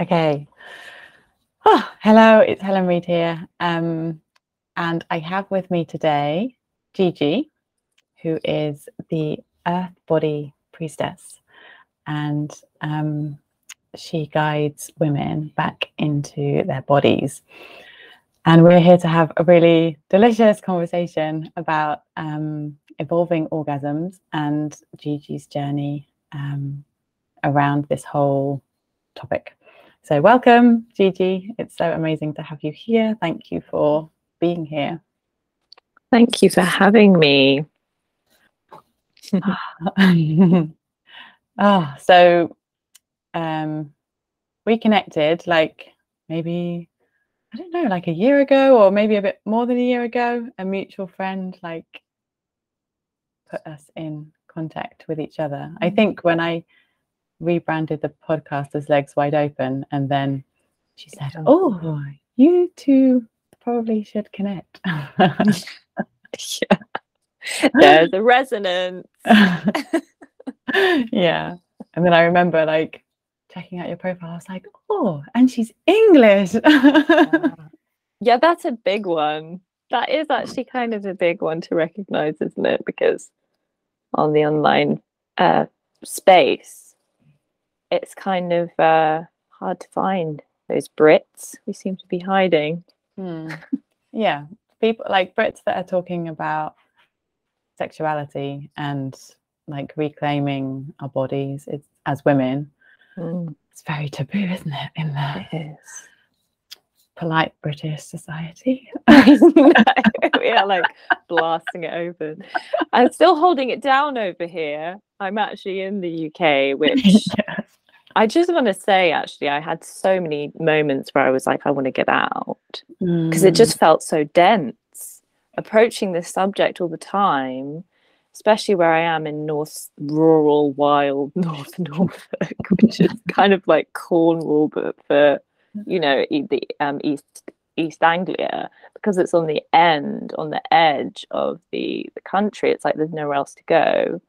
Okay. Oh, hello, it's Helen Reid here. Um, and I have with me today Gigi, who is the Earth Body Priestess. And um, she guides women back into their bodies. And we're here to have a really delicious conversation about um, evolving orgasms and Gigi's journey um, around this whole topic. So, welcome, Gigi. It's so amazing to have you here. Thank you for being here. Thank you for having me. ah, so um, we connected like maybe I don't know, like a year ago or maybe a bit more than a year ago. A mutual friend like put us in contact with each other. I mm. think when I rebranded the podcast as Legs Wide Open, and then she said, "Oh, you two probably should connect." yeah. There's a resonance. yeah. And then I remember like checking out your profile. I was like, oh, and she's English. yeah, that's a big one. That is actually kind of a big one to recognize, isn't it? Because on the online uh, space, it's kind of uh, hard to find those Brits. We seem to be hiding. Hmm. Yeah, people like Brits that are talking about sexuality and like reclaiming our bodies it's, as women mm. it's very taboo isn't it in the polite british society we are like blasting it open i'm still holding it down over here i'm actually in the uk which yes. I just want to say actually i had so many moments where i was like i want to get out because mm. it just felt so dense approaching this subject all the time, especially where I am in North rural, wild North Norfolk, which is kind of like Cornwall, but for you know the um, East East Anglia, because it's on the end, on the edge of the the country. It's like there's nowhere else to go.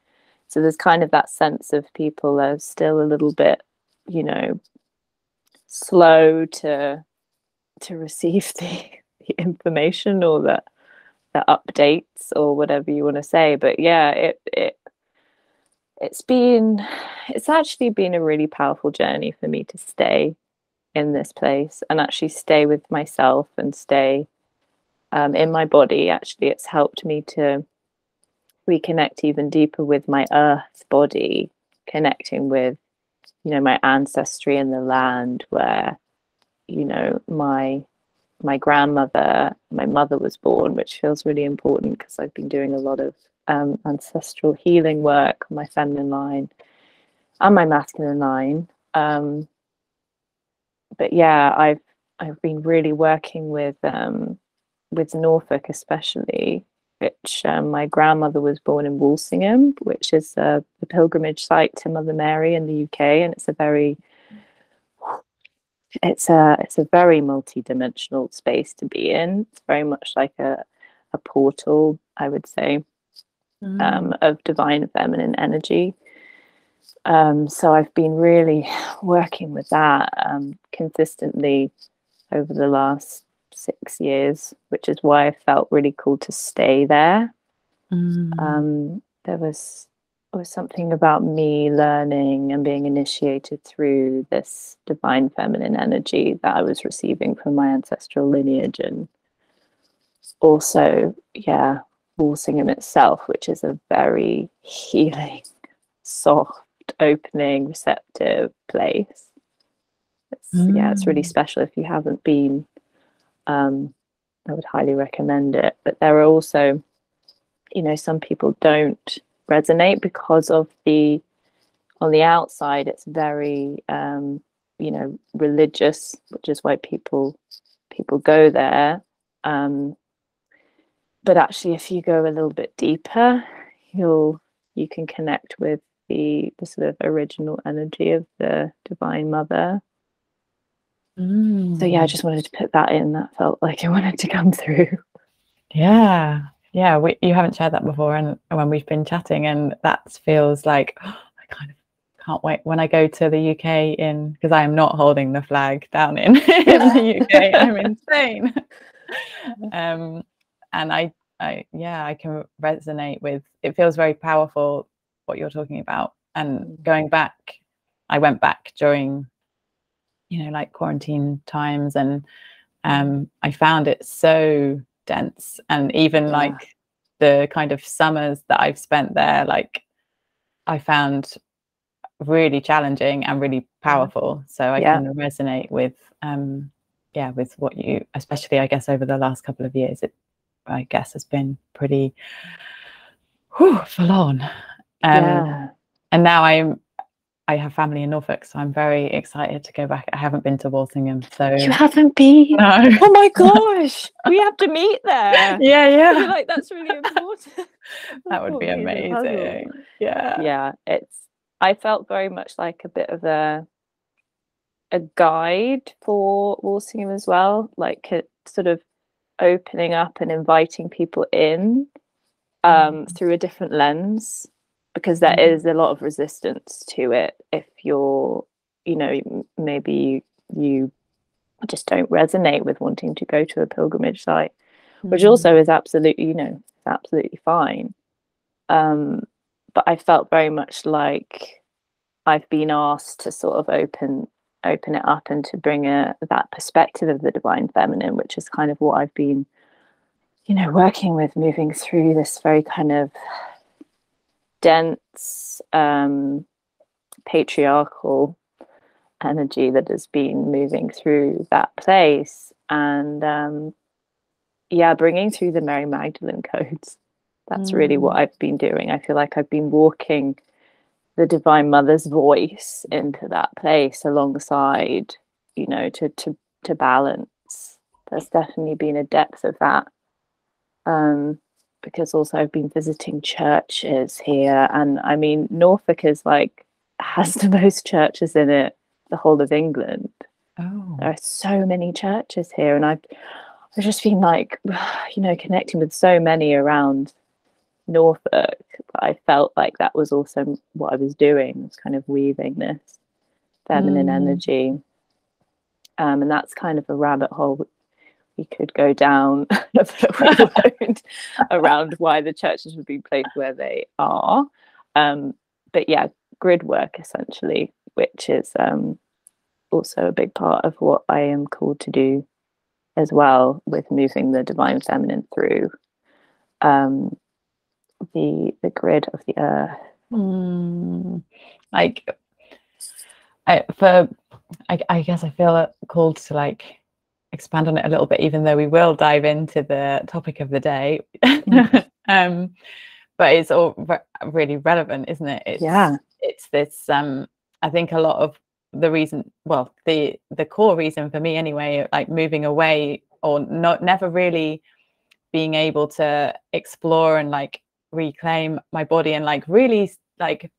So there's kind of that sense of people are still a little bit, you know, slow to to receive the, the information or that the updates or whatever you want to say. But yeah it it it's been it's actually been a really powerful journey for me to stay in this place and actually stay with myself and stay um, in my body. Actually it's helped me to reconnect even deeper with my earth body connecting with you know my ancestry in the land where you know my my grandmother, my mother was born, which feels really important because I've been doing a lot of um, ancestral healing work on my feminine line and my masculine line. Um, but yeah, I've I've been really working with um, with Norfolk, especially, which um, my grandmother was born in Walsingham, which is a, a pilgrimage site to Mother Mary in the UK, and it's a very it's a it's a very multi-dimensional space to be in. It's very much like a a portal, I would say, mm. um, of divine feminine energy. Um, so I've been really working with that um, consistently over the last six years, which is why I felt really cool to stay there. Mm. Um, there was was something about me learning and being initiated through this divine feminine energy that I was receiving from my ancestral lineage and also yeah Walsingham itself which is a very healing soft opening receptive place it's, mm. yeah it's really mm. special if you haven't been um, I would highly recommend it. But there are also you know some people don't resonate because of the on the outside it's very um, you know religious which is why people people go there. Um, but actually if you go a little bit deeper you'll you can connect with the the sort of original energy of the divine mother mm. so yeah i just wanted to put that in that felt like i wanted to come through yeah yeah we, you haven't shared that before and when we've been chatting and that feels like oh, i kind of can't wait when I go to the UK in because I am not holding the flag down in, in the UK. I'm insane. um, and I, I, yeah, I can resonate with. It feels very powerful what you're talking about. And mm. going back, I went back during, you know, like quarantine times, and um, I found it so dense. And even yeah. like the kind of summers that I've spent there, like I found really challenging and really powerful. So I yeah. can resonate with um yeah, with what you especially I guess over the last couple of years it I guess has been pretty whew, full on. Um yeah. and now I'm I have family in Norfolk, so I'm very excited to go back. I haven't been to Walsingham, so you haven't been. No. Oh my gosh, we have to meet there. Yeah, yeah. like that's really important. that would be amazing. Yeah, yeah. It's I felt very much like a bit of a a guide for Walsingham as well, like sort of opening up and inviting people in um, mm. through a different lens, because there mm. is a lot of resistance to it if you're, you know, maybe you, you just don't resonate with wanting to go to a pilgrimage site, mm. which also is absolutely, you know, absolutely fine. Um, but I felt very much like I've been asked to sort of open open it up and to bring a that perspective of the divine feminine, which is kind of what I've been, you know, working with, moving through this very kind of dense um, patriarchal energy that has been moving through that place and um, yeah bringing through the mary magdalene codes that's mm. really what mm. I've been doing. I feel like I've been walking the Divine Mother's voice into that place alongside, you know, to to to balance. There's definitely been a depth of that. Um, because also I've been visiting churches here, and I mean Norfolk is like has the most churches in it, the whole of England. Oh. There are so many churches here, and I've I've just been like, you know, connecting with so many around Norfolk, But I felt like that was also what I was doing, was kind of weaving this feminine mm. energy. Um, and that's kind of a rabbit hole we could go down around why the churches would be placed where they are. Um, but yeah, grid work essentially, which is um, also a big part of what I am called to do as well with moving the divine feminine through um, the the grid of the earth mm, like I, for I, I guess i feel called to like expand on it a little bit even though we will dive into the topic of the day. Mm. um but it's all re- really relevant isn't it? It's, yeah. it's this um i think a lot of the reason well the the core reason for me anyway like moving away or not never really being able to explore and like reclaim my body and like really like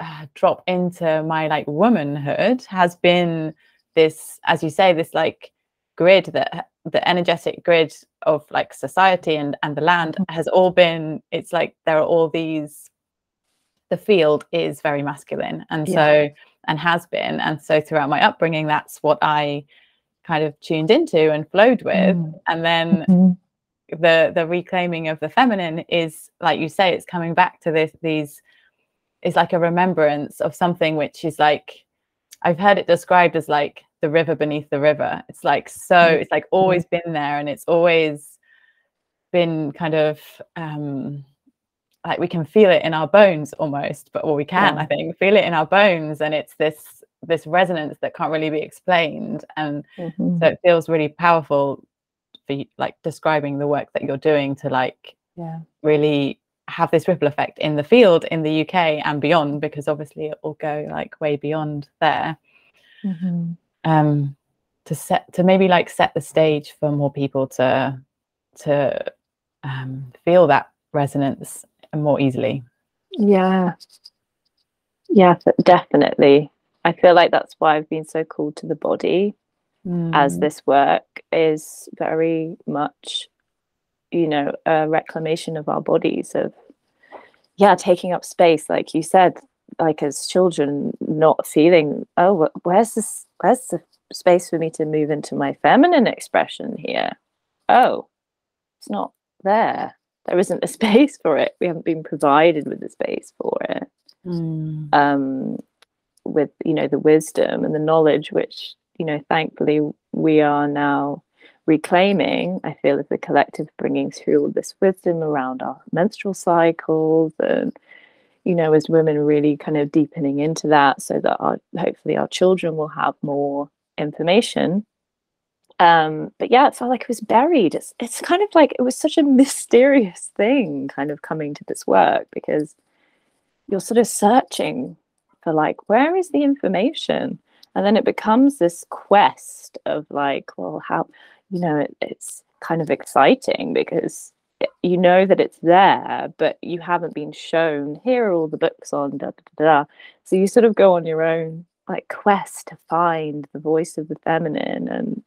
uh, drop into my like womanhood has been this as you say this like grid that the energetic grid of like society and and the land mm-hmm. has all been it's like there are all these the field is very masculine and yeah. so and has been and so throughout my upbringing that's what i kind of tuned into and flowed with mm. and then mm-hmm the the reclaiming of the feminine is like you say it's coming back to this these is like a remembrance of something which is like i've heard it described as like the river beneath the river it's like so mm-hmm. it's like always been there and it's always been kind of um like we can feel it in our bones almost but well we can yeah. i think feel it in our bones and it's this this resonance that can't really be explained and mm-hmm. so it feels really powerful for like describing the work that you're doing to like yeah really have this ripple effect in the field in the UK and beyond because obviously it will go like way beyond there mm-hmm. um to set to maybe like set the stage for more people to to um, feel that resonance more easily yeah yeah definitely i feel like that's why i've been so called to the body mm. as this work is very much you know a reclamation of our bodies of yeah taking up space like you said like as children not feeling oh where's this where's the space for me to move into my feminine expression here? Oh it's not there. There isn't a space for it. We haven't been provided with the space for it. Mm. um with you know the wisdom and the knowledge which you know thankfully we are now reclaiming i feel as a collective bringing through all this wisdom around our menstrual cycles and you know as women really kind of deepening into that so that our hopefully our children will have more information. Um but yeah it felt like it was buried. It's it's kind of like it was such a mysterious thing kind of coming to this work because you're sort of searching for like where is the information? And then it becomes this quest of like well how you know it, it's kind of exciting because you know that it's there but you haven't been shown here are all the books on da, da, da, da. so you sort of go on your own like quest to find the voice of the feminine and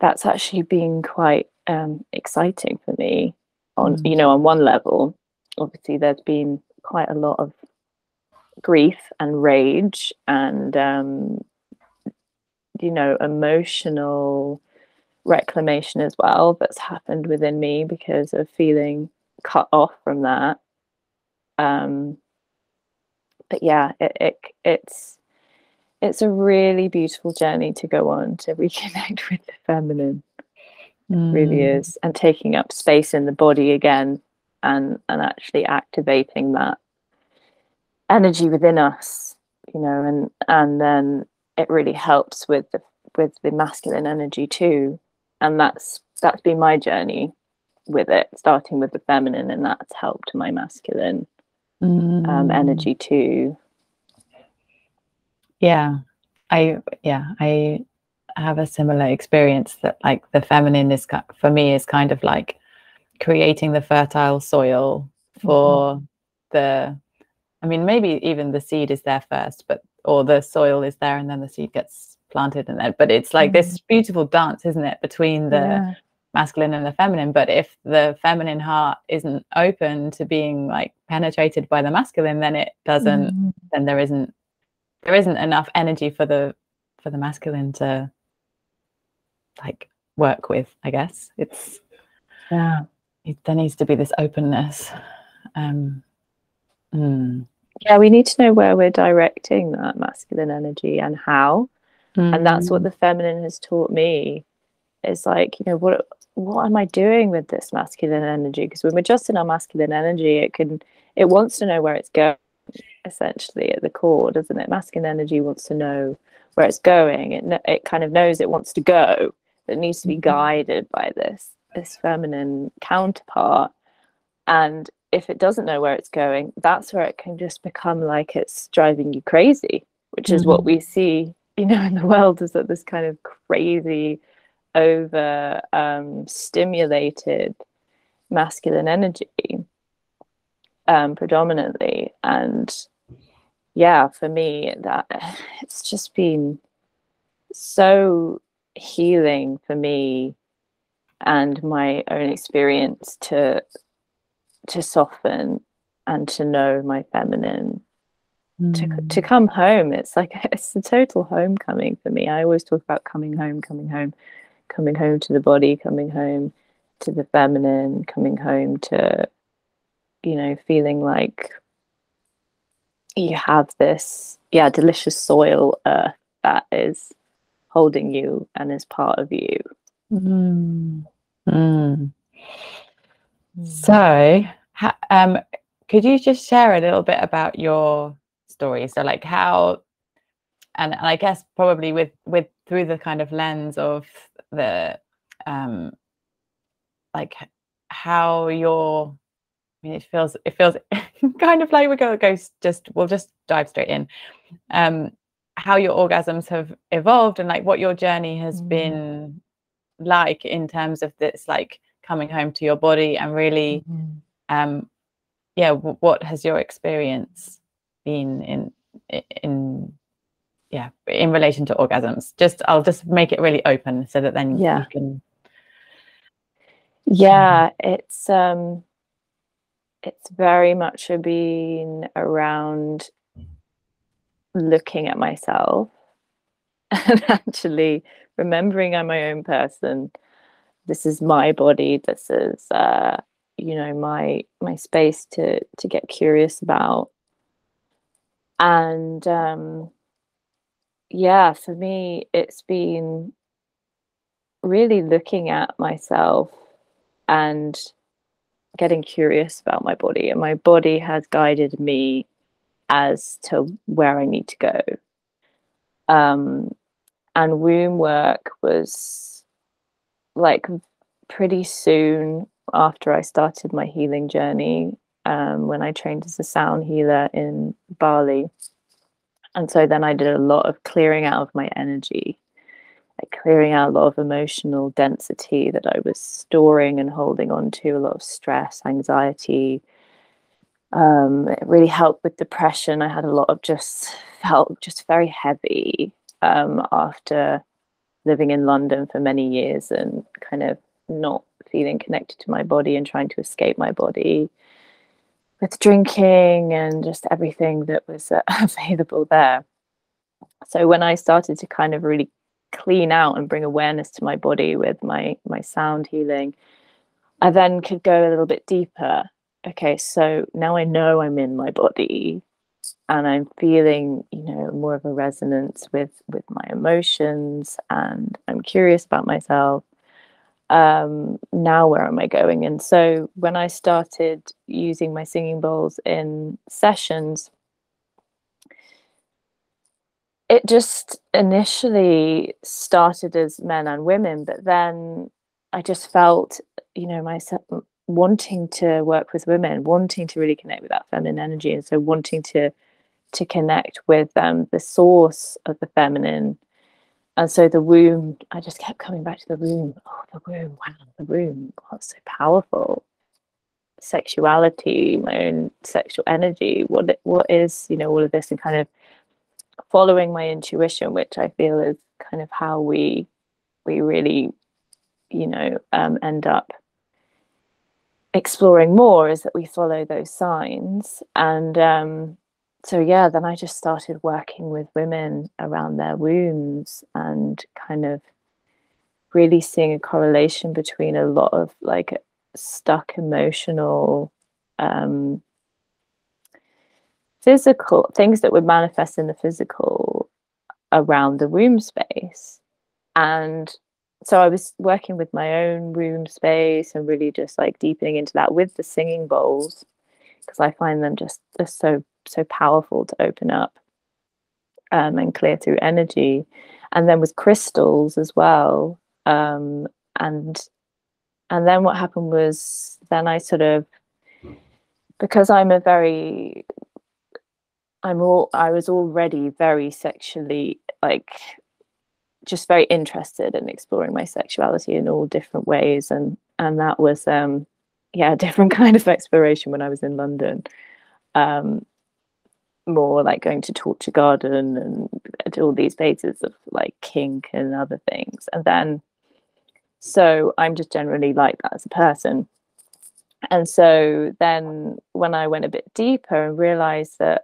that's actually been quite um, exciting for me on mm. you know on one level obviously there's been quite a lot of grief and rage and um, you know emotional reclamation as well that's happened within me because of feeling cut off from that. Um but yeah it, it it's it's a really beautiful journey to go on to reconnect with the feminine. Mm. really is. And taking up space in the body again and and actually activating that energy within us you know and and then it really helps with the with the masculine energy too and that's that's been my journey with it starting with the feminine and that's helped my masculine um, mm. um, energy too yeah i yeah i have a similar experience that like the feminine is for me is kind of like creating the fertile soil for mm-hmm. the i mean maybe even the seed is there first but or the soil is there and then the seed gets planted but it's like mm-hmm. this beautiful dance isn't it between the yeah. masculine and the feminine but if the feminine heart isn't open to being like penetrated by the masculine then it doesn't mm-hmm. then there isn't there isn't enough energy for the for the masculine to like work with i guess it's yeah it, there needs to be this openness um mm yeah we need to know where we're directing that masculine energy and how mm. and that's what mm. the feminine has taught me is like you know what what am i doing with this masculine energy because when we're just in our masculine energy it can it wants to know where it's going essentially at the core doesn't it masculine energy wants to know where it's going it, it kind of knows it wants to go it needs to be mm-hmm. guided by this this feminine counterpart and if it doesn't know where it's going, that's where it can just become like it's driving you crazy, which is mm-hmm. what we see, you know, in the world is that this kind of crazy, over um, stimulated masculine energy um, predominantly. And yeah, for me, that it's just been so healing for me and my own experience to to soften and to know my feminine mm. to, to hmm. come home it's like it's a total homecoming for me i always talk about coming home coming home coming home to the body coming home to the feminine coming home to you know feeling like you have this yeah delicious soil earth that is holding you and is part of you mm. Mm. So, um, could you just share a little bit about your story? So, like how, and, and I guess probably with with through the kind of lens of the, um, like how your, I mean, it feels it feels kind of like we're gonna go just we'll just dive straight in. Um, how your orgasms have evolved and like what your journey has mm. been like in terms of this like coming home to your body and really mm-hmm. um yeah w- what has your experience been in in yeah in relation to orgasms just i'll just make it really open so that then yeah you can yeah it's um it's very much been around looking at myself and actually remembering I'm my own person. This is my body. This is, uh, you know, my my space to to get curious about. And um, yeah, for me, it's been really looking at myself and getting curious about my body, and my body has guided me as to where I need to go. Um, and womb work was like pretty soon after I started my healing journey um, when I trained as a sound healer in Bali. And so then I did a lot of clearing out of my energy, like clearing out a lot of emotional density that I was storing and holding on to, a lot of stress, anxiety. Um, it really helped with depression. I had a lot of just felt just very heavy um, after living in London for many years and kind of not feeling connected to my body and trying to escape my body with drinking and just everything that was uh, available there. So when I started to kind of really clean out and bring awareness to my body with my my sound healing, I then could go a little bit deeper. Okay, so now I know I'm in my body and I'm feeling, you know, more of a resonance with with my emotions and I'm curious about myself um, now where am I going? And so when I started using my singing bowls in sessions, it just initially started as men and women, but then I just felt, you know, myself wanting to work with women, wanting to really connect with that feminine energy, and so wanting to to connect with um, the source of the feminine and so the womb, I just kept coming back to the womb. Oh, the womb, wow, the womb, oh, so powerful. Sexuality, my own sexual energy. What what is, you know, all of this and kind of following my intuition, which I feel is kind of how we we really, you know, um, end up exploring more is that we follow those signs and um so yeah then i just started working with women around their wombs and kind of really seeing a correlation between a lot of like stuck emotional um physical things that would manifest in the physical around the womb space. And so i was working with my own womb space and really just like deepening into that with the singing bowls because i find them just just so so powerful to open up um, and clear through energy. And then with crystals as well. Um, and and then what happened was then I sort of because I'm a very I'm all I was already very sexually like just very interested in exploring my sexuality in all different ways and and that was um yeah a different kind of exploration when I was in London um more like going to Torture Garden and to all these places of like kink and other things. And then, so I'm just generally like that as a person. And so then when I went a bit deeper and realized that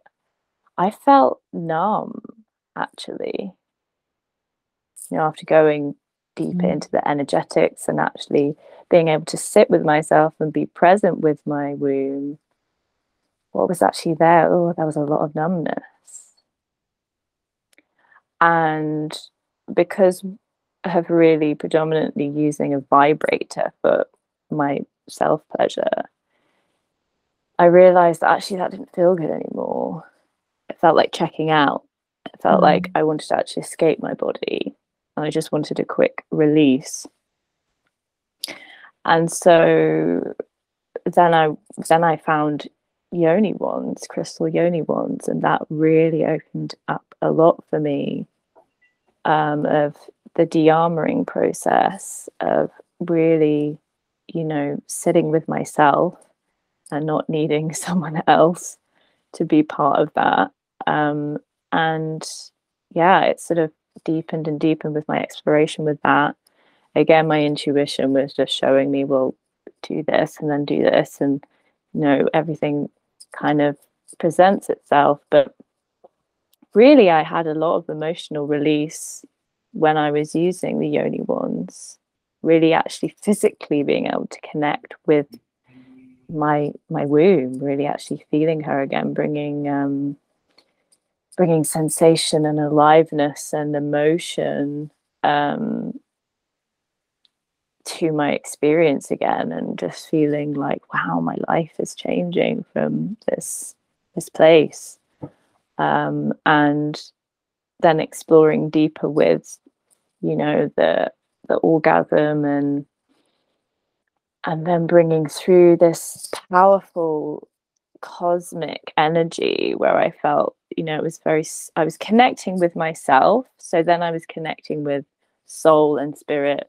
I felt numb actually, you know, after going deeper mm. into the energetics and actually being able to sit with myself and be present with my womb what was actually there? Oh, there was a lot of numbness. And because I have really predominantly using a vibrator for my self pleasure, I realized that actually that didn't feel good anymore. It felt like checking out. It felt mm. like I wanted to actually escape my body. And I just wanted a quick release. And so then I then I found yoni wands, crystal yoni wands, and that really opened up a lot for me um, of the de-armoring process of really, you know, sitting with myself and not needing someone else to be part of that. Um, and yeah, it sort of deepened and deepened with my exploration with that. Again, my intuition was just showing me, well, do this and then do this and you know everything kind of presents itself. But really I had a lot of emotional release when I was using the yoni wands, really actually physically being able to connect with my my womb, really actually feeling her again, bringing um, bringing sensation and aliveness and emotion um, to my experience again, and just feeling like, wow, my life is changing from this this place, um, and then exploring deeper with, you know, the the orgasm and and then bringing through this powerful cosmic energy where I felt, you know, it was very, I was connecting with myself. So then I was connecting with soul and spirit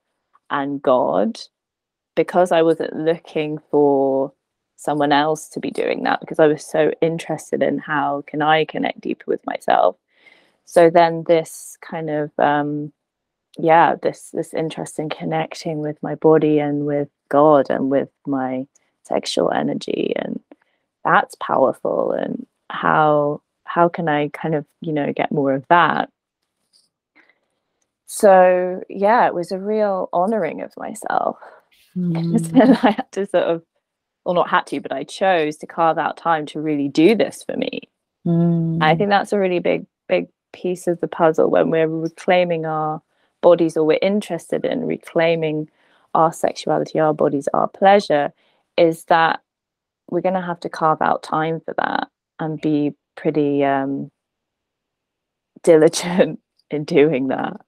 and God because I wasn't looking for someone else to be doing that because I was so interested in how can I connect deeper with myself. So then this kind of um, yeah, this this interest in connecting with my body and with God and with my sexual energy and that's powerful and how how can I kind of, you know, get more of that? So yeah, it was a real honoring of myself. Mm. and I had to sort of well not had to, but I chose to carve out time to really do this for me. Mm. I think that's a really big, big piece of the puzzle when we're reclaiming our bodies or we're interested in reclaiming our sexuality, our bodies, our pleasure, is that we're going to have to carve out time for that and be pretty um, diligent in doing that.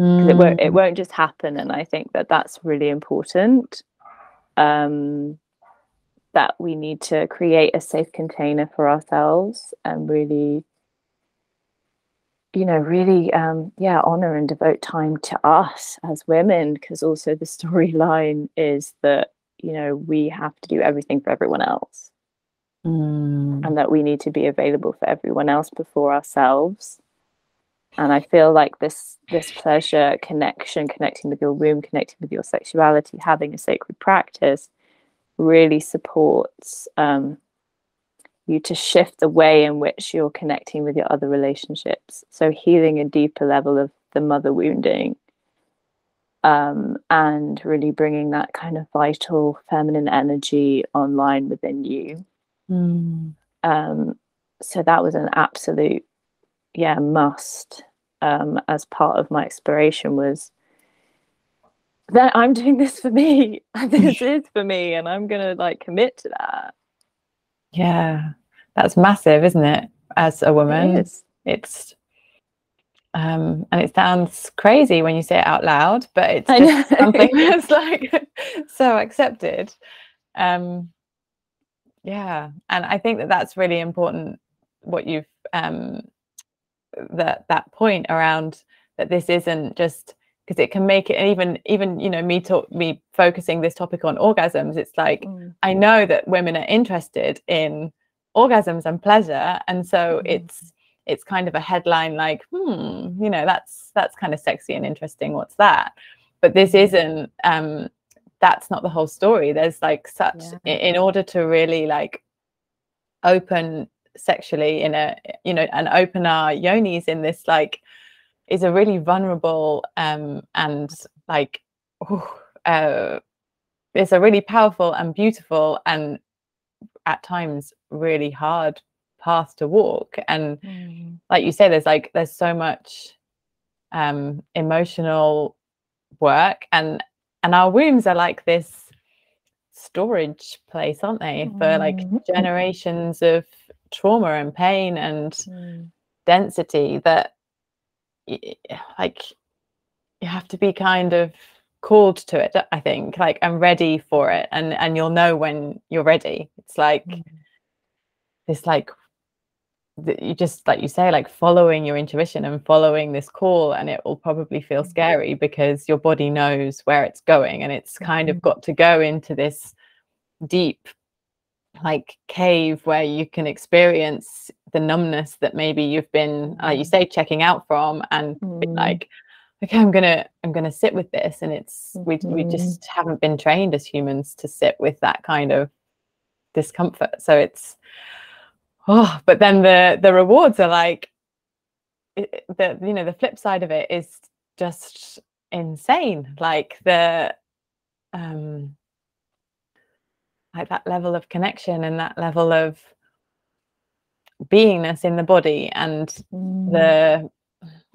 Mm. It won't it hmm. won't just happen, and I think that that's really important. Um, that we need to create a safe container for ourselves and really you know really um yeah honor and devote time to us as women because also the storyline is that you know we have to do everything for everyone else mm. and that we need to be available for everyone else before ourselves and i feel like this this pleasure connection connecting with your womb connecting with your sexuality having a sacred practice really supports um, you to shift the way in which you're connecting with your other relationships. So, healing a deeper level of the mother wounding um, and really bringing that kind of vital feminine energy online within you. Mm. Um, so, that was an absolute, yeah, must um, as part of my exploration was that I'm doing this for me. this is for me, and I'm gonna like commit to that. Yeah that's massive, isn't it? As a woman, it is. it's um, and it sounds crazy when you say it out loud, but it's just something that's like so accepted. Um, yeah, and I think that that's really important. What you've um, that that point around that this isn't just because it can make it and even even you know me talk me focusing this topic on orgasms it's like mm. i know that women are interested in orgasms and pleasure and so mm-hmm. it's it's kind of a headline like hmm you know that's that's kind of sexy and interesting what's that but this mm-hmm. isn't um that's not the whole story there's like such yeah. in order to really like open sexually in a you know and open our yonis in this like is a really vulnerable um and like uh it's a really powerful and beautiful and at times really hard path to walk and mm. like you say there's like there's so much um emotional work and and our wombs are like this storage place aren't they for like mm. generations of trauma and pain and mm. density that like you have to be kind of called to it i think like i'm ready for it and and you'll know when you're ready it's like mm. this like you just like you say like following your intuition and following this call and it will probably feel mm. scary because your body knows where it's going and it's kind of mm-hmm. got to go into this deep like cave where you can experience the numbness that maybe you've been uh, you mm. say checking out from and mm. like okay i'm gonna i'm gonna sit with this and it's we, mm. we just haven't been trained as humans to sit with that kind of discomfort so it's oh but then the the rewards are like it, the you know the flip side of it is just insane like the um like that level of connection and that level of beingness in the body and mm. the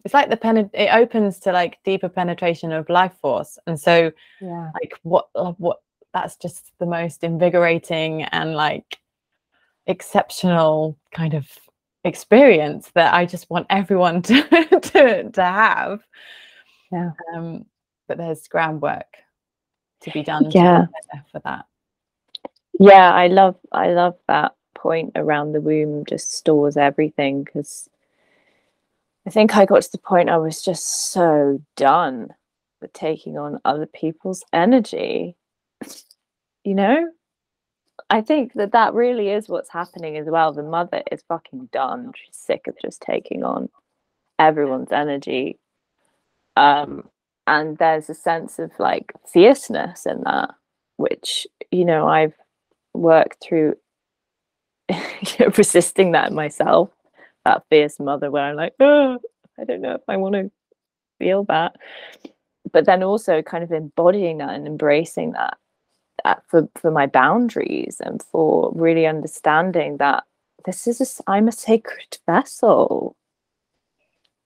it's like the pen it opens to like deeper penetration of life force and so yeah like what what that's just the most invigorating and like exceptional kind of experience that I just want everyone to to, to have. Yeah. Um, but there's groundwork to be done yeah. for that. Yeah, I love I love that point around the womb just stores everything because I think I got to the point I was just so done with taking on other people's energy. You know, I think that that really is what's happening as well. The mother is fucking done. She's sick of just taking on everyone's energy. Um, and there's a sense of like fierceness in that, which, you know, I've worked through resisting that myself, that fierce mother where I'm like, oh, I don't know if I want to feel that. But then also kind of embodying that and embracing that uh, for for my boundaries and for really understanding that this is a, I'm a sacred vessel.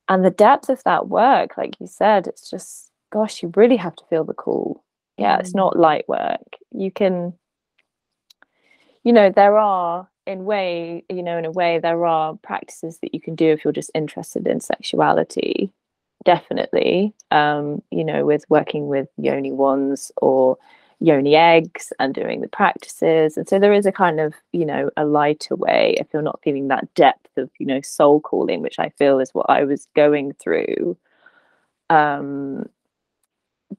And the depth of that work, like you said, it's just gosh, you really have to feel the call. Yeah, mm. it's not light work. You can, you know, there are in way, you know, in a way, there are practices that you can do if you're just interested in sexuality. Definitely, um, you know, with working with yoni wands or yoni eggs and doing the practices. And so there is a kind of you know a lighter way if you're not feeling that depth of you know soul calling which i feel is what i was going through. Um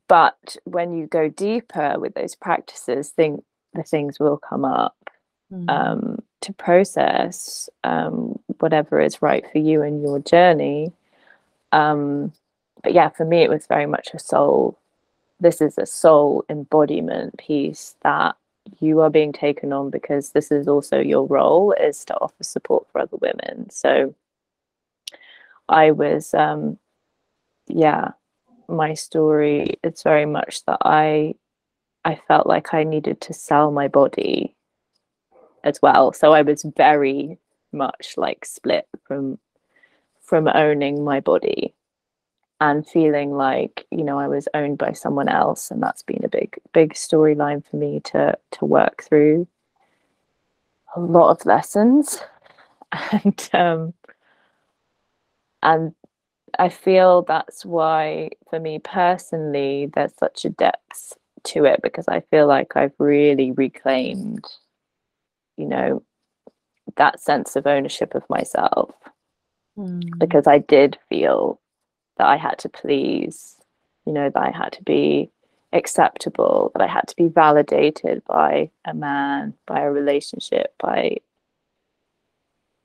but when you go deeper with those practices think the things will come up mm. um to process um whatever is right for you and your journey um but yeah for me it was very much a soul this is a soul embodiment piece that you are being taken on because this is also your role is to offer support for other women so i was um yeah my story it's very much that i i felt like i needed to sell my body as well. So i was very much like split from from owning my body and feeling like you know I was owned by someone else and that's been a big big storyline for me to to work through a lot of lessons. And um and I feel that's why for me personally there's such a depth to it because I feel like I've really reclaimed you know that sense of ownership of myself mm. because I did feel that I had to please, you know, that I had to be acceptable, that I had to be validated by a man, by a relationship, by,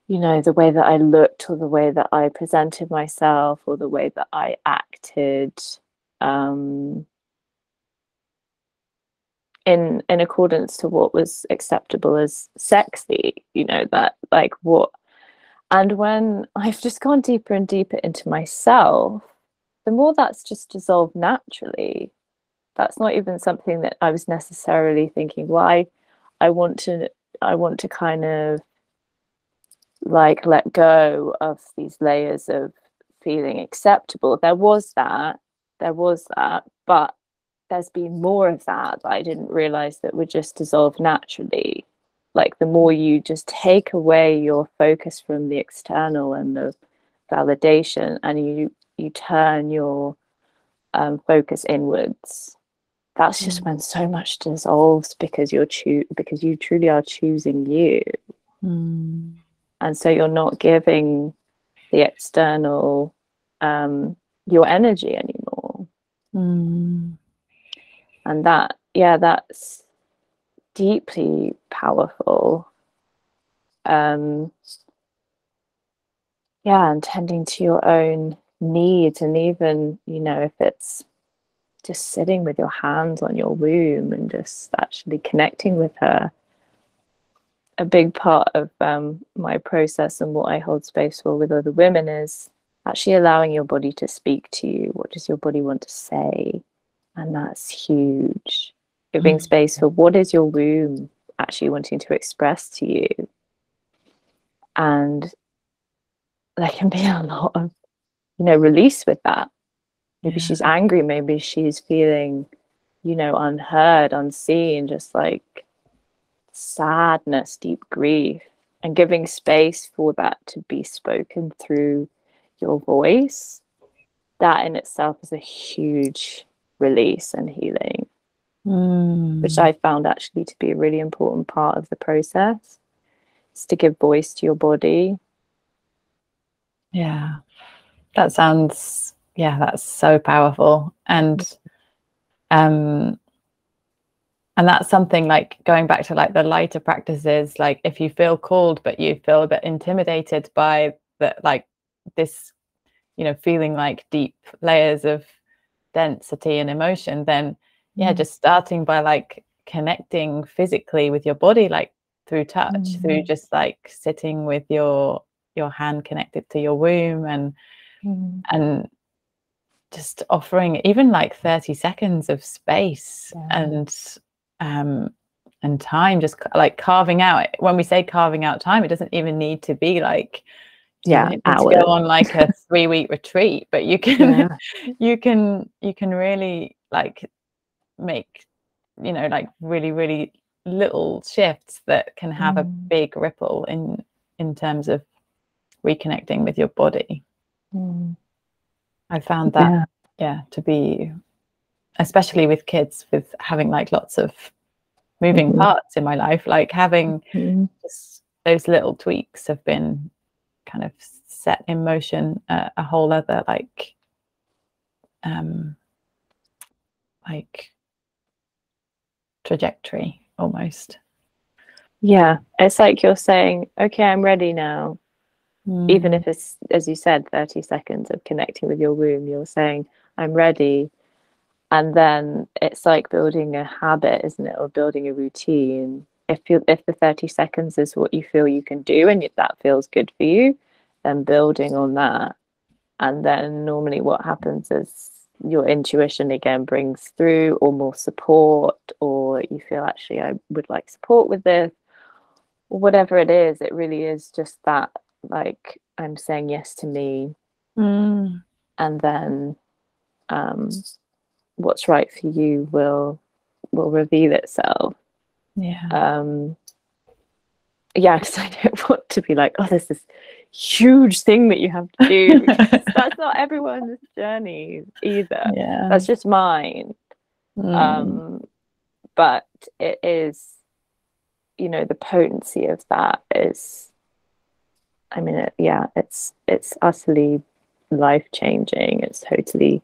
you know, the way that I looked or the way that I presented myself or the way that I acted. Um, in in accordance to what was acceptable as sexy you know that like what and when I've just gone deeper and deeper into myself, the more that's just dissolved naturally. That's not even something that I was necessarily thinking, why I want to I want to kind of like let go of these layers of feeling acceptable. There was that, there was that, but there's been more of that that I didn't realize that would just dissolve naturally like the more you just take away your focus from the external and the validation and you you turn your um, focus inwards that's just mm. when so much dissolves because you're choo- because you truly are choosing you mm. and so you're not giving the external um, your energy anymore mm. And that yeah that's deeply powerful. Um, yeah, and tending to your own needs, and even, you know, if it's just sitting with your hands on your womb and just actually connecting with her. A big part of um, my process and what I hold space for with other women is actually allowing your body to speak to you. What does your body want to say? And that's huge. Giving Mm. space for what is your womb actually wanting to express to you. And there can be a lot of, you know, release with that. Maybe Yeah. she's angry, maybe she's feeling, you know, unheard, unseen, just like sadness, deep grief, and giving space for that to be spoken through your voice. That in itself is a huge release and healing, which Mm. I found actually to be a really important part of the process. Is to give voice to your body. Yeah. That sounds yeah, that's so powerful. And um and that's something like going back to like the lighter practices, like if you feel called but you feel a bit intimidated by the like this, you know, feeling like deep layers of density and emotion, then yeah, Mm. just starting by like connecting physically with your body, like through touch, through Mhm. just like sitting with your your hand connected to your womb and and just offering even like 30 seconds of space Yeah. and um and time just like carving out when we say carving out time it doesn't even need to be like Yeah, hours. go on like a three week retreat but you can Yeah. you can you can really like make you know like really really little shifts that can have a Mm. big ripple in in terms of reconnecting with your body Mm. i found that Yeah. yeah to be especially with kids with having like lots of moving Mhm. parts in my life like having Mm. just those little tweaks have been kind of set in motion a, a whole other like um like trajectory almost Yeah, it's like you're saying, okay, I'm ready now. Even Mm. if it's, as you said, 30 seconds of connecting with your womb, you're saying, I'm ready. And then it's like building a habit, isn't it? Or building a routine. If you if the 30 seconds is what you feel you can do and if that feels good for you, then building on that. And then normally what happens is your intuition again brings through or more support, or you feel actually I would like support with this, or whatever it is, it really is just that like I'm saying yes to me Mm. and then um what's right for you will will reveal itself yeah um yeah because i don't want to be like oh this this huge thing that you have to do. That's not everyone's journey either. Yeah. That's just mine. Mm. um but it is you know the potency of that is i mean it, yeah it's it's utterly life changing it's totally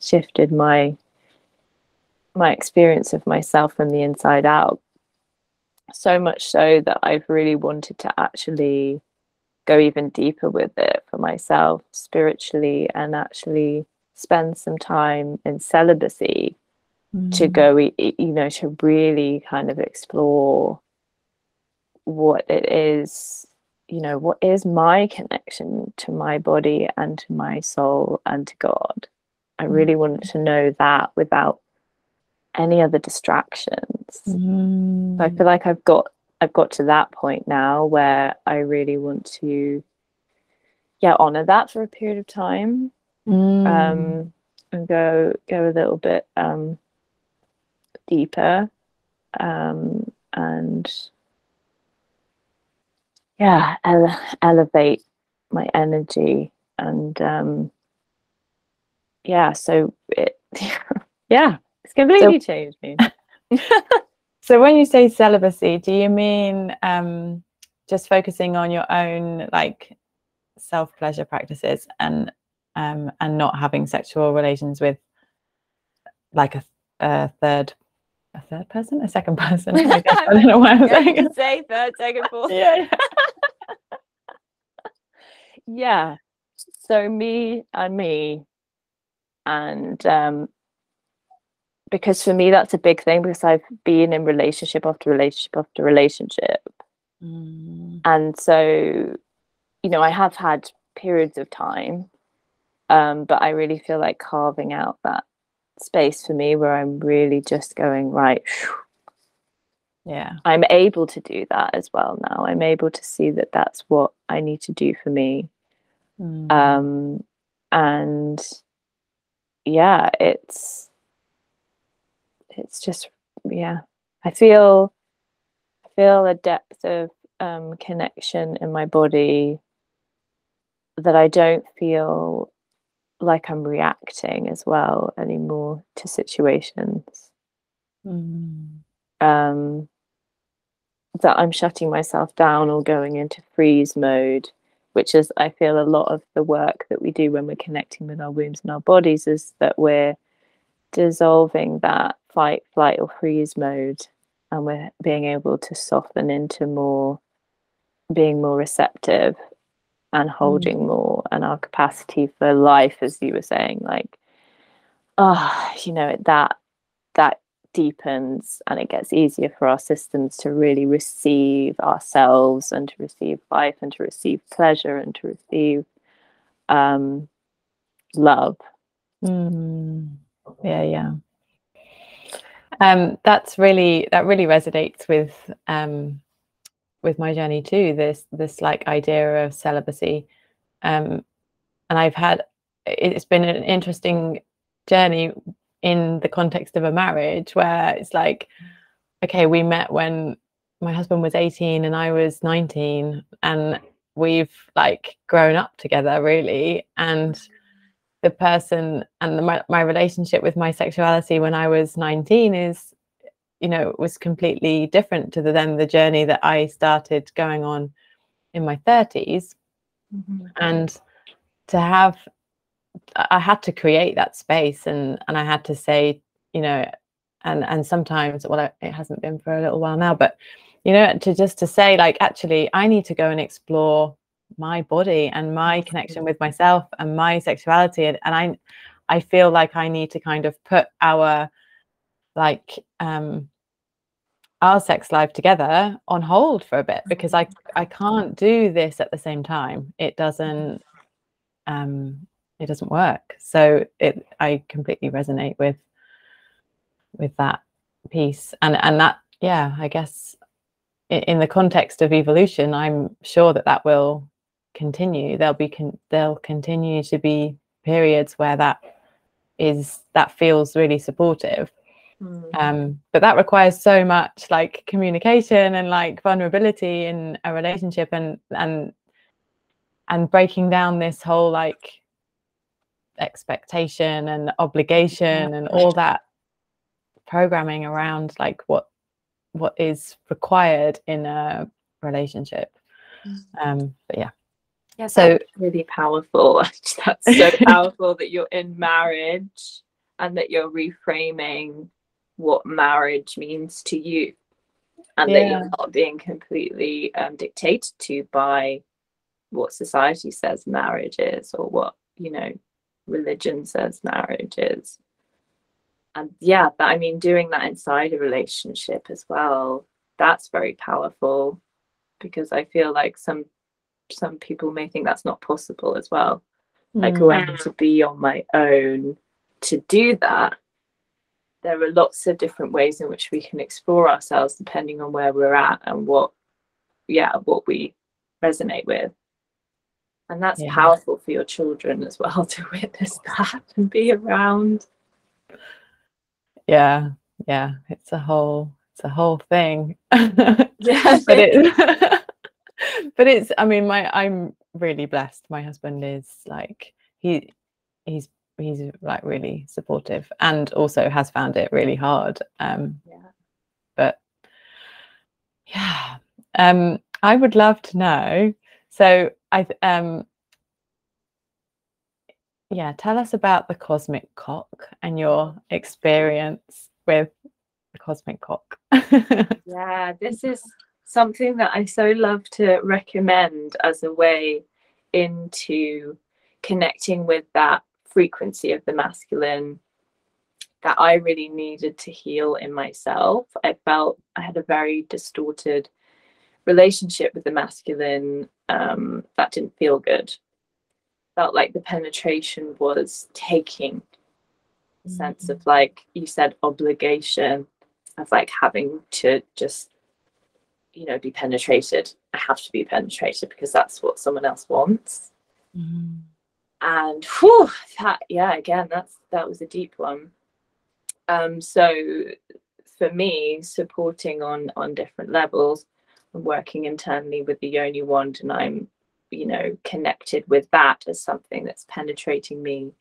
shifted my my experience of myself from the inside out. So much so that i've really wanted to actually go even deeper with it for myself spiritually and actually spend some time in celibacy to Mm. go y- y- you know to really kind of explore what it is you know what is my connection to my body and to my soul and to god i really wanted to know that without any other distractions Mm. so i feel like i've got i've got to that point now where i really want to yeah honor that for a period of time Mm. um, and go go a little bit um, deeper um, and yeah ele- elevate my energy and um, yeah so it yeah it's completely changed me So when you say celibacy, do you mean um, just focusing on your own like self pleasure practices and um, and not having sexual relations with like a, a third a third person, a second person? I, guess. I don't know why I'm saying say third second fourth Yeah, yeah so me and me and um because for me that's a big thing because i've been in relationship after relationship after relationship Mm, and so you know i have had periods of time Um, but I really feel like carving out that space for me where I'm really just going, right, yeah, I'm able to do that as well now. I'm able to see that that's what I need to do for me. Mm. Um, and yeah, it's it's just yeah. I feel I feel a depth of um, connection in my body that I don't feel like I'm reacting as well anymore to situations. Mm. Um, that I'm shutting myself down or going into freeze mode, which is, I feel, a lot of the work that we do when we're connecting with our wombs and our bodies is that we're dissolving that fight, flight, or freeze mode and we're being able to soften into more being more receptive and holding mm. more and our capacity for life as you were saying like ah oh, you know that that deepens and it gets easier for our systems to really receive ourselves and to receive life and to receive pleasure and to receive um, love mm. Yeah yeah. Um, that's really that really resonates with um, with my journey too this this like idea of celibacy. Um and i've had it's been an interesting journey in the context of a marriage where it's like okay we met when my husband was 18 and i was 19 and we've like grown up together really. And the person and the, my, my relationship with my sexuality when i was 19 is you know was completely different to the, then the journey that I started going on in my 30s mm-hmm. and to have I had to create that space and and I had to say you know and and sometimes well it hasn't been for a little while now but you know to just to say like actually I need to go and explore my body and my connection with myself and my sexuality and, and I I feel like I need to kind of put our like um our sex life together on hold for a bit because I I can't do this at the same time. It doesn't um it doesn't work. So it I completely resonate with with that piece and and that yeah, I guess in, in the context of evolution, I'm sure that that will continue. There'll be con- there'll continue to be periods where that is that feels really supportive Mm. Um, but that requires so much like communication and like vulnerability in a relationship and and and breaking down this whole like expectation and obligation and all that programming around like what what is required in a relationship mm. um but yeah yeah so really powerful that's so powerful that you're in marriage and that you're reframing what marriage means to you and yeah. that you're not being completely um, dictated to by what society says marriage is or what you know religion says marriage is and yeah but i mean doing that inside a relationship as well that's very powerful because i feel like some some people may think that's not possible as well. Like mm. going to be on my own to do that. There are lots of different ways in which we can explore ourselves depending on where we're at and what yeah what we resonate with. And that's yeah. powerful for your children as well to witness that and be around. Yeah yeah it's a whole it's a whole thing. Yeah but it but it's i mean my i'm really blessed. My husband is like he he's he's like really supportive and also has found it really hard um yeah. but yeah. Um i would love to know so i um yeah tell us about the cosmic cock and your experience with the cosmic cock. Yeah this is something that i so love to recommend as a way into connecting with that frequency of the masculine that I really needed to heal in myself. I felt I had a very distorted relationship with the masculine um, that didn't feel good. felt like the penetration was taking a sense of like you said obligation of like having to just you know be penetrated i have to be penetrated because that's what someone else wants. Mm. and whew, that yeah again that's that was a deep one. Um so for me supporting on on different levels i'm working internally with the yoni wand and i'm you know connected with that as something that's penetrating me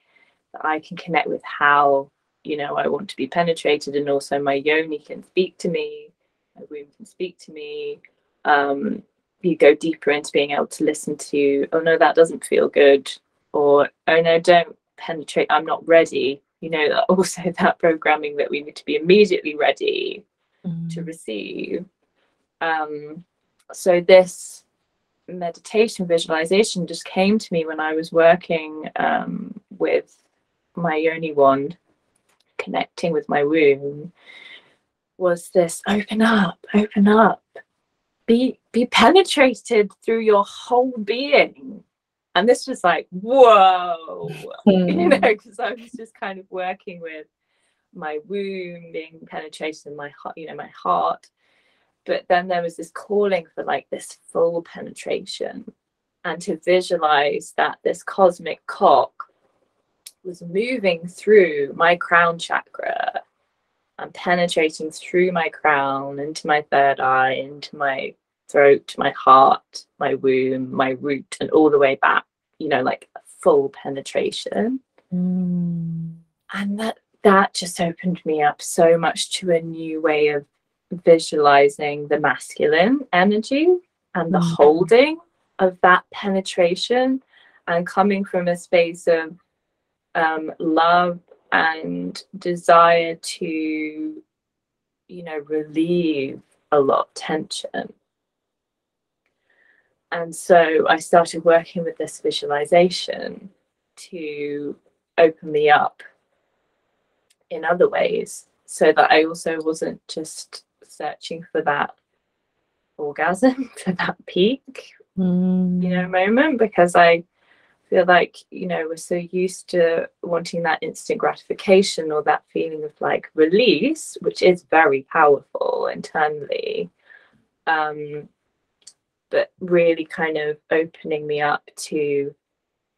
that i can connect with how you know i want to be penetrated and also my yoni can speak to me my womb can speak to me um you go deeper into being able to listen to oh no that doesn't feel good or oh no don't penetrate i'm not ready. You know that also that programming that we need to be immediately ready to Mm. receive. Um so this meditation visualization just came to me when i was working um with my yoni wand connecting with my womb was this open up open up. Be be penetrated through your whole being. And this was like whoa. Hmm. You know because i was just kind of working with my womb being penetrated in my heart you know my heart. But then there was this calling for like this full penetration. And to visualize that this cosmic cock was moving through my crown chakra and penetrating through my crown into my third eye into my throat my heart my womb my root and all the way back you know like full penetration Mm. and that that just opened me up so much to a new way of visualizing the masculine energy and the Mm. holding of that penetration and coming from a space of um, love and desire to you know relieve a lot of tension and so i started working with this visualization to open me up in other ways so that I also wasn't just searching for that orgasm, for that peak, Mm. you know, moment because I feel like, you know, we're so used to wanting that instant gratification or that feeling of like release, which is very powerful internally. Um, but really kind of opening me up to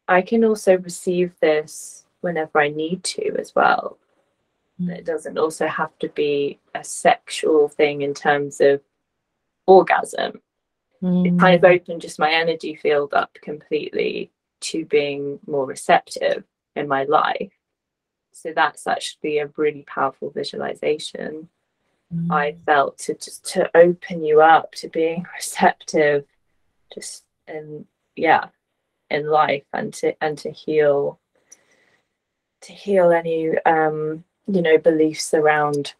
I can also receive this whenever I need to as well. It doesn't also have to be a sexual thing in terms of orgasm. It kind of Mm. opened just my energy field up completely to being more receptive in my life. So that's actually a really powerful visualization. I Mm. felt to just to open you up to being receptive, just in yeah, in life and to and to heal to heal any um you know beliefs around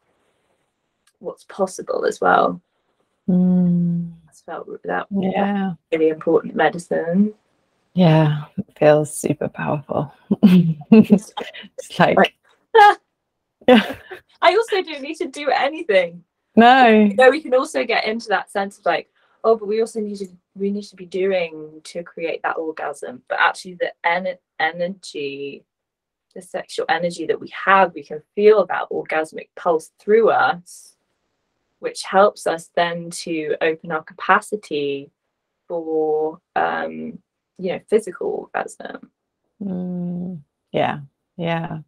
what's possible as well. Mm. That's felt that Yeah. really important medicine. Yeah. It feels super powerful. it's like, Like- yeah. I also don't need to do anything. No. You know, we can also get into that sense of like, oh, but we also need to we need to be doing to create that orgasm. But actually, the en- energy, the sexual energy that we have, we can feel that orgasmic pulse through us, which helps us then to open our capacity for, um, you know, physical orgasm. Mm, yeah, yeah.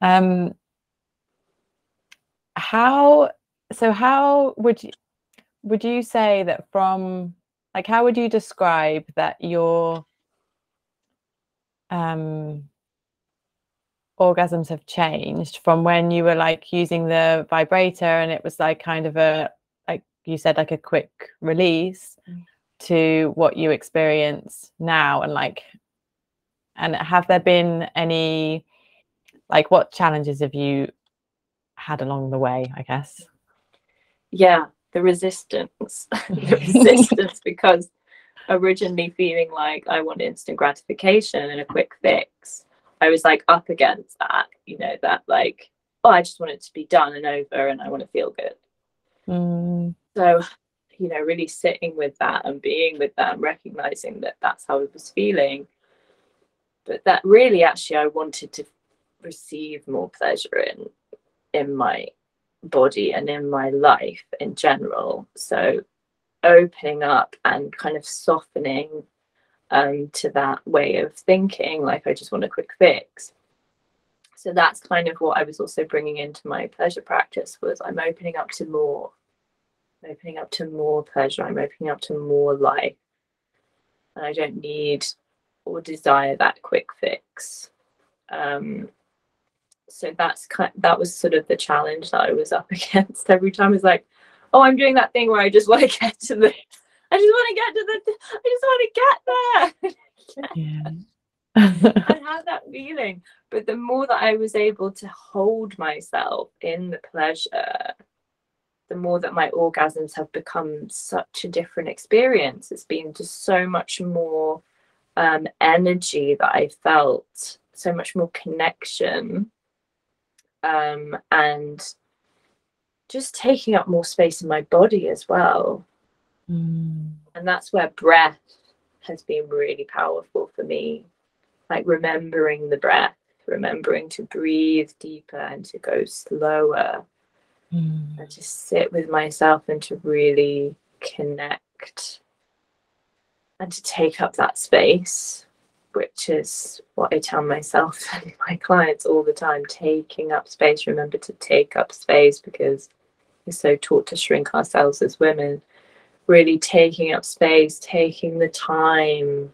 Um, how, so how would you, would you say that from, like, how would you describe that your um, orgasms have changed from when you were like using the vibrator and it was like kind of a, like you said, like a quick release Mm. To what you experience now and like and have there been any like what challenges have you had along the way i guess? Yeah the resistance. The resistance because originally feeling like i want instant gratification and a quick fix i was like up against that you know that like oh i just want it to be done and over and i want to feel good. Mm, so you know really sitting with that and being with that and recognizing that that's how i was feeling but that really actually I wanted to receive more pleasure in in my body and in my life in general. So opening up and kind of softening um, to that way of thinking, like I just want a quick fix. So that's kind of what I was also bringing into my pleasure practice was I'm opening up to more, opening up to more pleasure. I'm opening up to more life, and I don't need or desire that quick fix. Um, so that's kind that was sort of the challenge that I was up against every time. I was like, oh, I'm doing that thing where I just want to get to the, I just want to get to the, I just want to get there. yeah. I had that feeling, but the more that I was able to hold myself in the pleasure, the more that my orgasms have become such a different experience. It's been just so much more um, energy that I felt, so much more connection um, and just taking up more space in my body as well. Mm. And that's where breath has been really powerful for me. Like remembering the breath, remembering to breathe deeper and to go slower. Mm. And to sit with myself and to really connect and to take up that space which is what I tell myself and my clients all the time taking up space. Remember to take up space because we're so taught to shrink ourselves as women. Really taking up space, taking the time,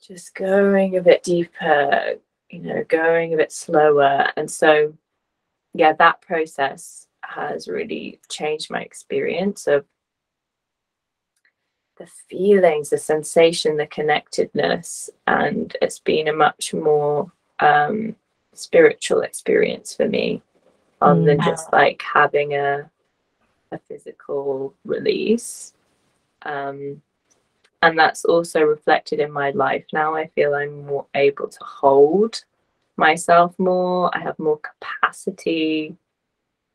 just going a bit deeper, you know, going a bit slower. And so, yeah, that process has really changed my experience of the feelings, the sensation, the connectedness, and it's been a much more um, spiritual experience for me, other mm. than just like having a a physical release. Um, and that's also reflected in my life now. I feel I'm more able to hold myself more. I have more capacity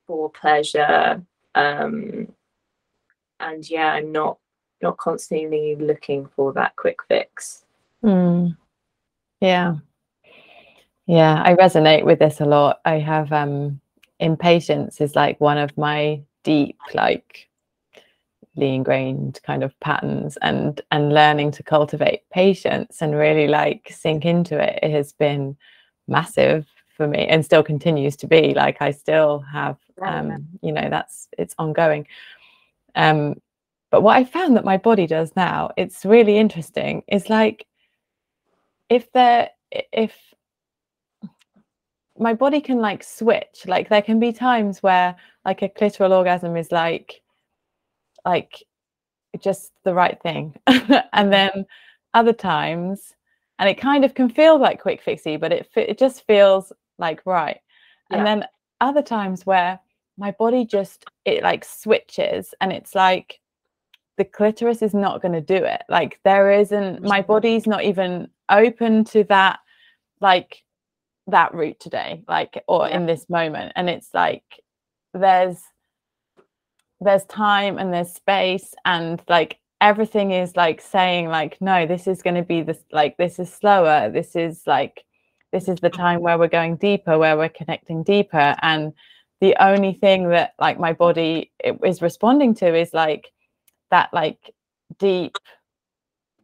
for pleasure. Um, and yeah, I'm not not constantly looking for that quick fix. Mm. Yeah. Yeah, I resonate with this a lot. I have um impatience is like one of my deep like ingrained kind of patterns and and learning to cultivate patience and really like sink into it, it has been massive for me and still continues to be like I still have um you know that's it's ongoing. Um but what I found that my body does now, it's really interesting, is like if there if my body can like switch, like there can be times where like a clitoral orgasm is like like just the right thing. and then other times and it kind of can feel like quick fixy, but it it just feels like right. Yeah. And then other times where my body just it like switches and it's like the clitoris is not going to do it like there isn't my body's not even open to that like that route today like or yeah. in this moment and it's like there's there's time and there's space and like everything is like saying like no this is going to be this like this is slower. This is like this is the time where we're going deeper where we're connecting deeper. And the only thing that like my body is responding to is like that like deep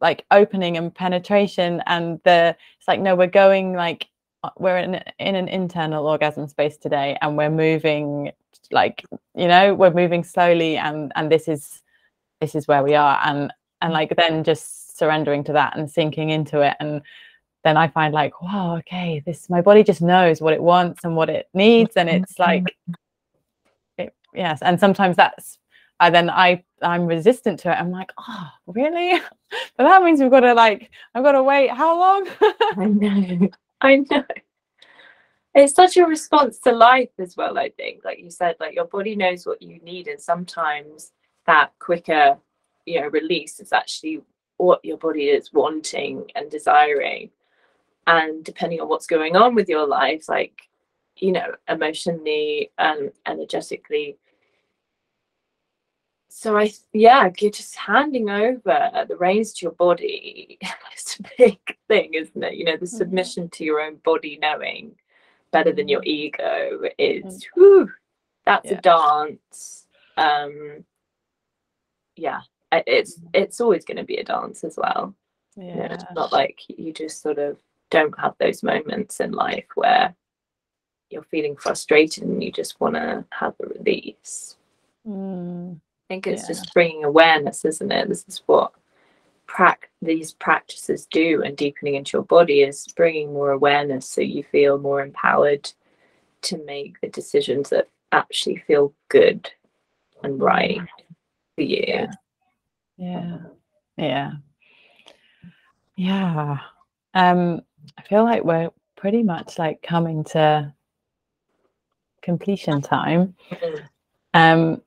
like opening and penetration and the it's like no we're going like uh, we're in in an internal orgasm space today and we're moving like you know we're moving slowly and and this is this is where we are and and mm. like then just surrendering to that and sinking into it and then i find like wow okay this my body just knows what it wants and what it needs and it's like it, yes and sometimes that's and then I I'm resistant to it. I'm like, oh, really? but that means we've got to like, I've got to wait. How long? I know. I know. It's such a response to life as well. I think, like you said, like your body knows what you need, and sometimes that quicker, you know, release is actually what your body is wanting and desiring. And depending on what's going on with your life, like you know, emotionally and energetically, so I yeah, you're just handing over the reins to your body. it's a big thing, isn't it? You know, the mm-hmm. submission to your own body knowing better than your ego is mm. whew, that's yeah. a dance. Um yeah, it's it's always going to be a dance as well. Yeah. You know, it's not like you just sort of don't have those moments in life where you're feeling frustrated and you just want to have a release. Mm. I think it's yeah. just bringing awareness, isn't it? This is what pra- these practices do, and deepening into your body is bringing more awareness so you feel more empowered to make the decisions that actually feel good and right. Yeah. Yeah. Yeah. Yeah. Um, I feel like we're pretty much like coming to completion time. Mm-hmm. Um,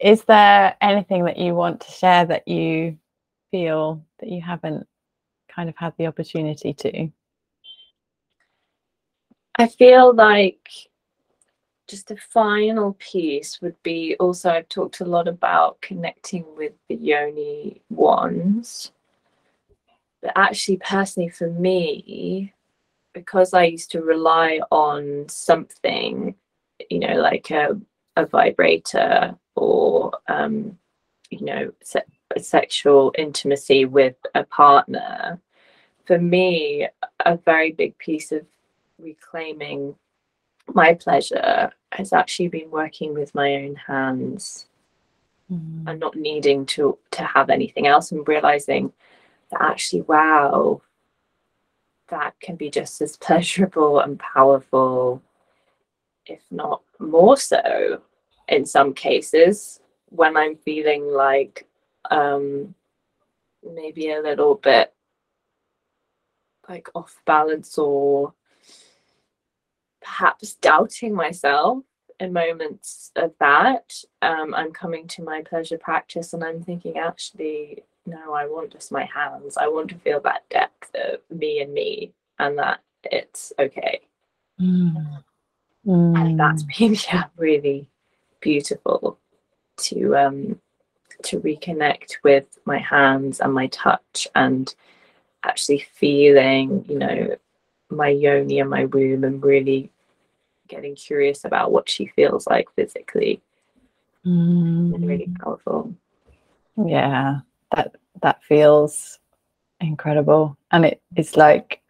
is there anything that you want to share that you feel that you haven't kind of had the opportunity to? I feel like just a final piece would be also I've talked a lot about connecting with the yoni wands. But actually, personally, for me, because I used to rely on something, you know, like a, a vibrator or um, you know se- sexual intimacy with a partner for me a very big piece of reclaiming my pleasure has actually been working with my own hands mm. and not needing to to have anything else and realizing that actually wow that can be just as pleasurable and powerful if not more so in some cases when I'm feeling like um, maybe a little bit like off balance or perhaps doubting myself in moments of that. Um, I'm coming to my pleasure practice and I'm thinking, actually, no, I want just my hands. I want to feel that depth of me and me and that it's okay. Mm. Mm. And that's been yeah, really beautiful to um to reconnect with my hands and my touch and actually feeling you know my yoni and my womb and really getting curious about what she feels like physically. Mm. really powerful. Yeah that that feels incredible. And it, it's like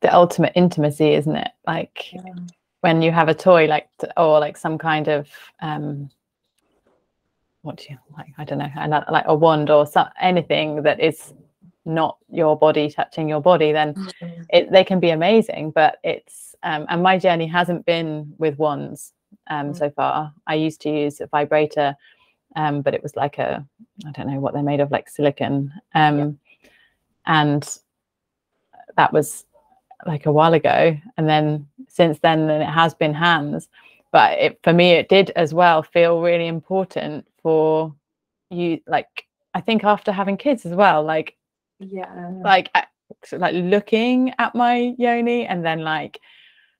the ultimate intimacy isn't it? Like yeah. when you have a toy like or like some kind of um what do you like i don't know like a wand or some, anything that is not your body touching your body then mm-hmm. it, they can be amazing but it's um, and my journey hasn't been with wands um, mm-hmm. so far i used to use a vibrator um, but it was like a i don't know what they're made of like silicon um, yeah. and that was like a while ago and then since then then it has been hands but it, for me it did as well feel really important for you like i think after having kids as well like yeah. like like looking at my yoni and then like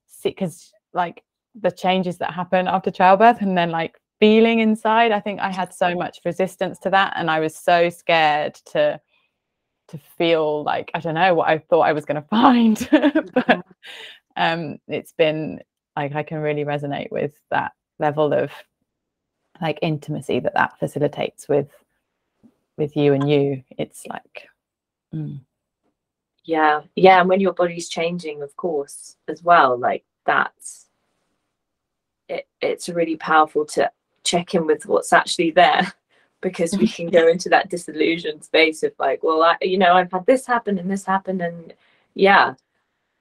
see because like the changes that happen after childbirth and then like feeling inside i think i had so much resistance to that and i was so scared to to feel like I don't know what I thought I was going to find, but um, it's been like I can really resonate with that level of like intimacy that that facilitates with with you and you. It's like, mm. yeah, yeah, and when your body's changing, of course, as well, like that's it. It's really powerful to check in with what's actually there because we can go into that disillusioned space of like, well, I, you know, I've had this happen and this happen, and yeah,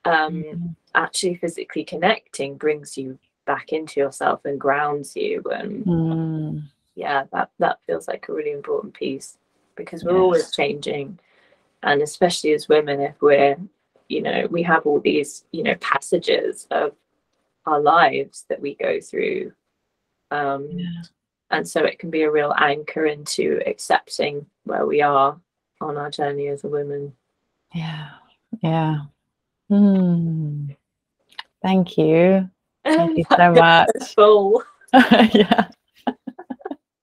um, mm-hmm. actually physically connecting brings you back into yourself and grounds you, and mm. yeah, that that feels like a really important piece because we're yes. always changing, and especially as women, if we're, you know, we have all these, you know, passages of our lives that we go through. Um, yeah. and so it can be a real anchor into accepting where we are on our journey as a woman. Yeah. Yeah. Mm. thank you. Thank you so much. full. Yeah.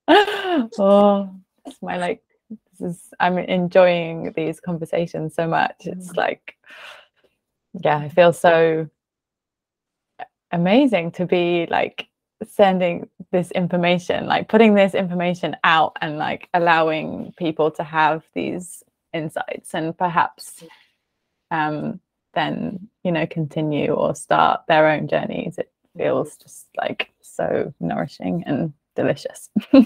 Oh, it's my like is I'm enjoying these conversations so much. It's Mm. like yeah, I feel so amazing to be like sending this information, like putting this information out and like allowing people to have these insights and perhaps um then you know continue or start their own journeys. It feels just like so nourishing and delicious.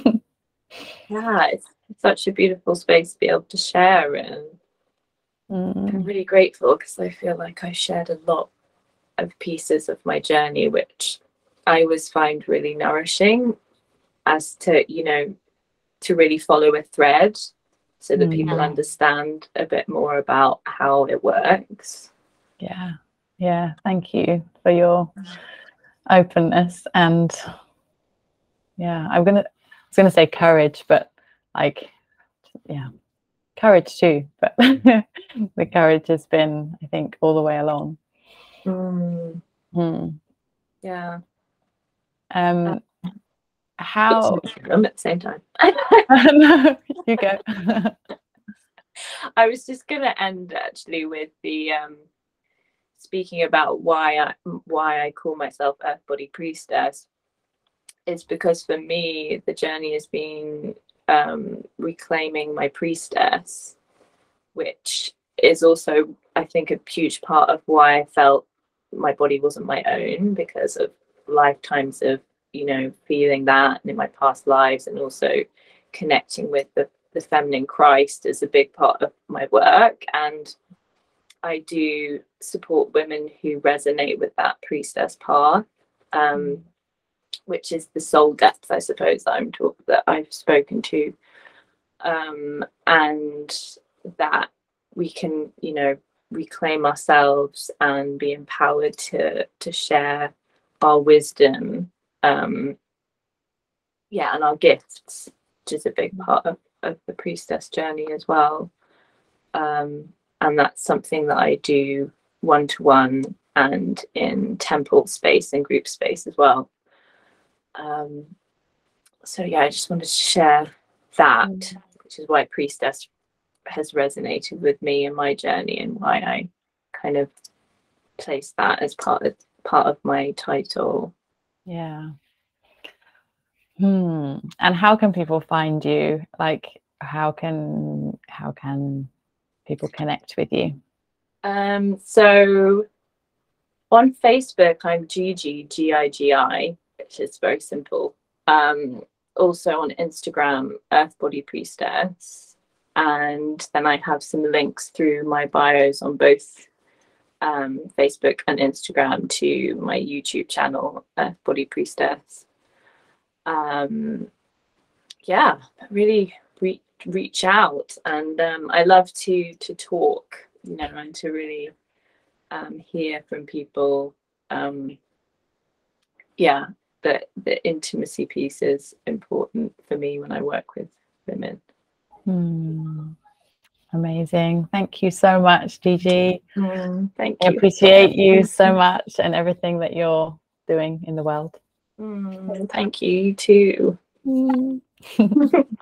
Yeah, it's such a beautiful space to be able to share in. I'm Mm, really grateful because I feel like I shared a lot of pieces of my journey, which I always find really nourishing as to, you know, to really follow a thread so that people Mm. understand a bit more about how it works. yeah, yeah. Thank you for your openness and yeah, I'm gonna I was gonna say courage, but like yeah, courage too. But the courage has been, I think, all the way along. Mm, Hmm. yeah. Um, how? I'm at the same time. no, you go. I was just going to end actually with the um, speaking about why I why I call myself Earth Body Priestess. Is because for me the journey has been um, reclaiming my priestess, which is also I think a huge part of why I felt my body wasn't my own because of lifetimes of you know feeling that and in my past lives and also connecting with the the feminine Christ is a big part of my work. And I do support women who resonate with that priestess path, um, which is the soul depth, I suppose, that I'm talk- that I've spoken to. Um, and that we can, you know, reclaim ourselves and be empowered to to share our wisdom um yeah and our gifts which is a big part of of the priestess journey as well. Um, and that's something that I do one to one and in temple space and group space as well. Um, so, yeah, I just wanted to share that, which is why priestess has resonated with me in my journey and why I kind of place that as part of part of my title. Yeah. Hmm. And how can people find you? Like, how can how can people connect with you? Um, so on Facebook, I'm Gigi, G I G I, which is very simple. Um, also on Instagram, Earth Body Priestess. And then I have some links through my bios on both um, Facebook and Instagram to my YouTube channel, Earth Body Priestess. Um, yeah, really re- reach out, and um, I love to to talk, you know, and to really um, hear from people. Um, yeah, the the intimacy piece is important for me when I work with women. Hmm. Amazing. Thank you so much, Gigi. Thank I you. appreciate you so much and everything that you're doing in the world. Mm, thank you you too. Mm.